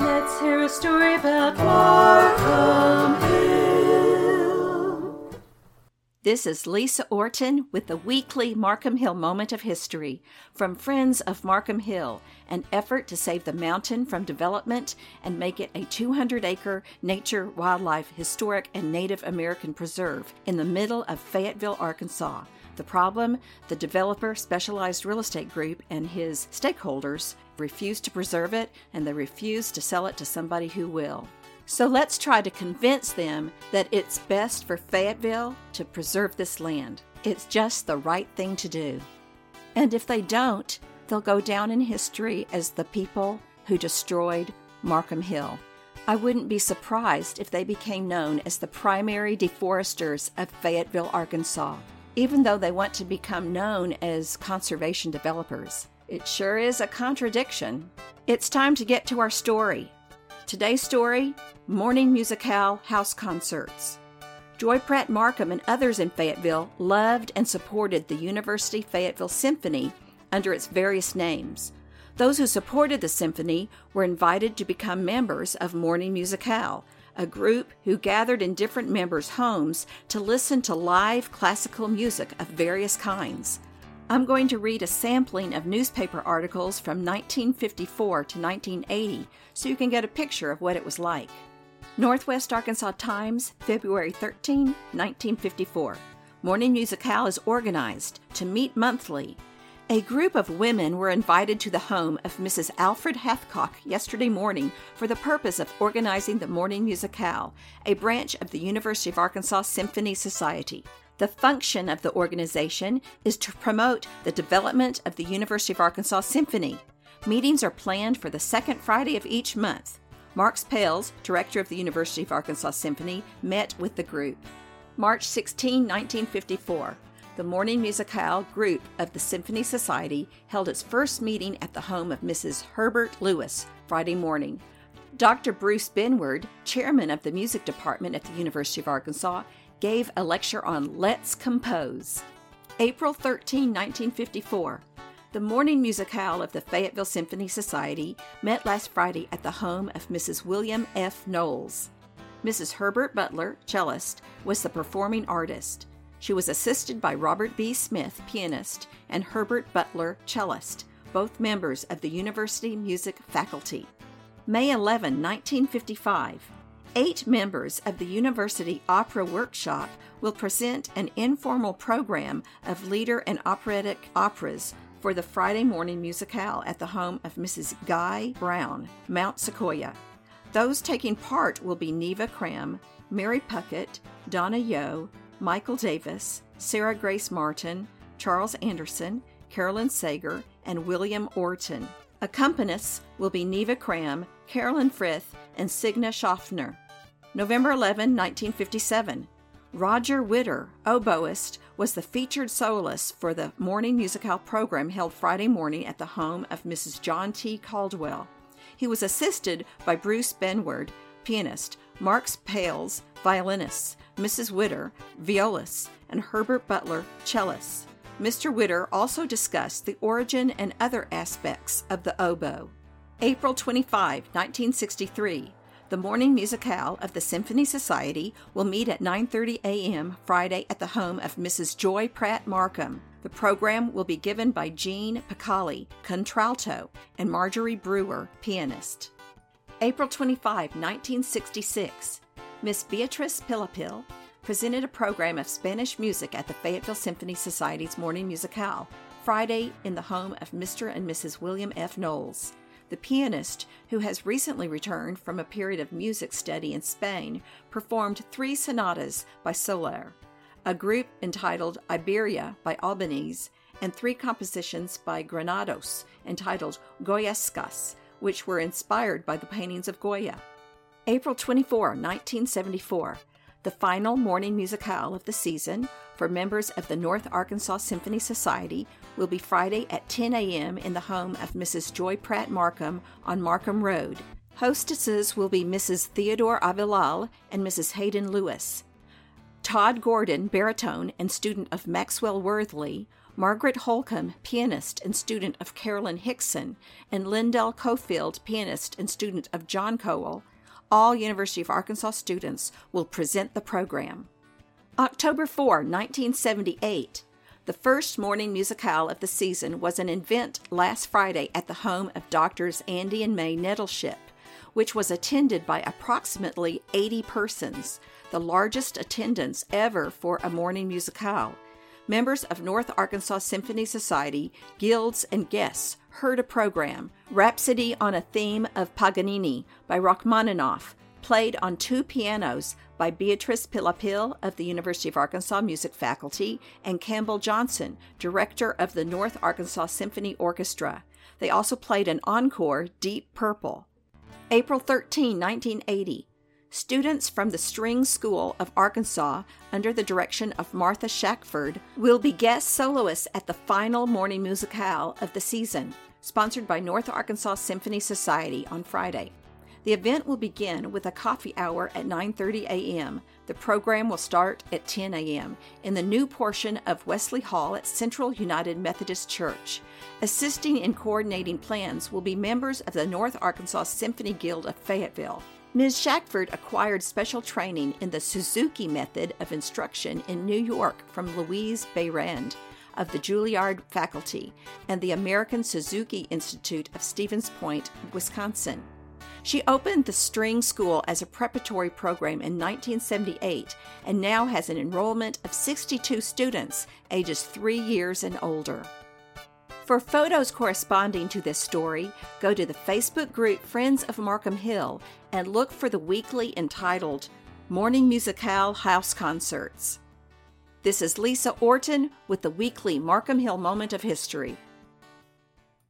Let's hear a story about Markham Hill. This is Lisa Orton with the weekly Markham Hill Moment of History from Friends of Markham Hill, an effort to save the mountain from development and make it a 200 acre nature, wildlife, historic, and Native American preserve in the middle of Fayetteville, Arkansas. The problem the developer, Specialized Real Estate Group, and his stakeholders refuse to preserve it and they refuse to sell it to somebody who will. So let's try to convince them that it's best for Fayetteville to preserve this land. It's just the right thing to do. And if they don't, they'll go down in history as the people who destroyed Markham Hill. I wouldn't be surprised if they became known as the primary deforesters of Fayetteville, Arkansas even though they want to become known as conservation developers. It sure is a contradiction. It's time to get to our story. Today's story Morning Musicale House Concerts. Joy Pratt Markham and others in Fayetteville loved and supported the University Fayetteville Symphony under its various names. Those who supported the symphony were invited to become members of Morning Musicale, a group who gathered in different members' homes to listen to live classical music of various kinds. I'm going to read a sampling of newspaper articles from 1954 to 1980 so you can get a picture of what it was like. Northwest Arkansas Times, February 13, 1954. Morning Musicale is organized to meet monthly a group of women were invited to the home of Mrs. Alfred Hathcock yesterday morning for the purpose of organizing the Morning Musicale, a branch of the University of Arkansas Symphony Society. The function of the organization is to promote the development of the University of Arkansas Symphony. Meetings are planned for the second Friday of each month. Marx Pales, director of the University of Arkansas Symphony, met with the group. March 16, 1954 the Morning Musicale group of the Symphony Society held its first meeting at the home of Mrs. Herbert Lewis Friday morning. Dr. Bruce Benward, chairman of the music department at the University of Arkansas, gave a lecture on Let's Compose. April 13, 1954. The Morning Musicale of the Fayetteville Symphony Society met last Friday at the home of Mrs. William F. Knowles. Mrs. Herbert Butler, cellist, was the performing artist. She was assisted by Robert B. Smith, pianist, and Herbert Butler, cellist, both members of the University Music Faculty. May 11, 1955. Eight members of the University Opera Workshop will present an informal program of lieder and operatic operas for the Friday morning musicale at the home of Mrs. Guy Brown, Mount Sequoia. Those taking part will be Neva Cram, Mary Puckett, Donna Yo, Michael Davis, Sarah Grace Martin, Charles Anderson, Carolyn Sager, and William Orton. Accompanists will be Neva Cram, Carolyn Frith, and Signa Schaffner. November 11, 1957. Roger Witter, oboist, was the featured soloist for the morning musicale program held Friday morning at the home of Mrs. John T. Caldwell. He was assisted by Bruce Benward, pianist, Marx Pales, violinist, Mrs. Witter, violist, and Herbert Butler, cellist. Mr. Witter also discussed the origin and other aspects of the oboe. April 25, 1963. The morning musicale of the Symphony Society will meet at 9:30 a.m. Friday at the home of Mrs. Joy Pratt Markham. The program will be given by Jean Picali, contralto, and Marjorie Brewer, pianist. April 25, 1966. Miss Beatrice Pillapil presented a program of Spanish music at the Fayetteville Symphony Society's Morning Musicale, Friday in the home of Mr. and Mrs. William F. Knowles. The pianist, who has recently returned from a period of music study in Spain, performed three sonatas by Soler, a group entitled Iberia by Albéniz, and three compositions by Granados entitled Goyescas, which were inspired by the paintings of Goya. April 24, 1974, the final morning musicale of the season for members of the North Arkansas Symphony Society will be Friday at 10 a.m. in the home of Mrs. Joy Pratt Markham on Markham Road. Hostesses will be Mrs. Theodore Avilal and Mrs. Hayden Lewis. Todd Gordon, baritone and student of Maxwell Worthley, Margaret Holcomb, pianist and student of Carolyn Hickson, and Lindell Cofield, pianist and student of John Cowell, all University of Arkansas students will present the program. October 4, 1978. The first morning musicale of the season was an event last Friday at the home of doctors Andy and May Nettleship, which was attended by approximately 80 persons, the largest attendance ever for a morning musicale. Members of North Arkansas Symphony Society, guilds, and guests heard a program, Rhapsody on a Theme of Paganini by Rachmaninoff, played on two pianos by Beatrice Pillapil of the University of Arkansas Music Faculty and Campbell Johnson, director of the North Arkansas Symphony Orchestra. They also played an encore, Deep Purple. April 13, 1980. Students from the String School of Arkansas, under the direction of Martha Shackford, will be guest soloists at the final morning musicale of the season, sponsored by North Arkansas Symphony Society on Friday. The event will begin with a coffee hour at 9:30 a.m. The program will start at 10 a.m. in the new portion of Wesley Hall at Central United Methodist Church. Assisting in coordinating plans will be members of the North Arkansas Symphony Guild of Fayetteville. Ms. Shackford acquired special training in the Suzuki method of instruction in New York from Louise Behrend of the Juilliard faculty and the American Suzuki Institute of Stevens Point, Wisconsin. She opened the String School as a preparatory program in 1978 and now has an enrollment of 62 students ages three years and older. For photos corresponding to this story, go to the Facebook group Friends of Markham Hill and look for the weekly entitled Morning Musicale House Concerts. This is Lisa Orton with the weekly Markham Hill Moment of History.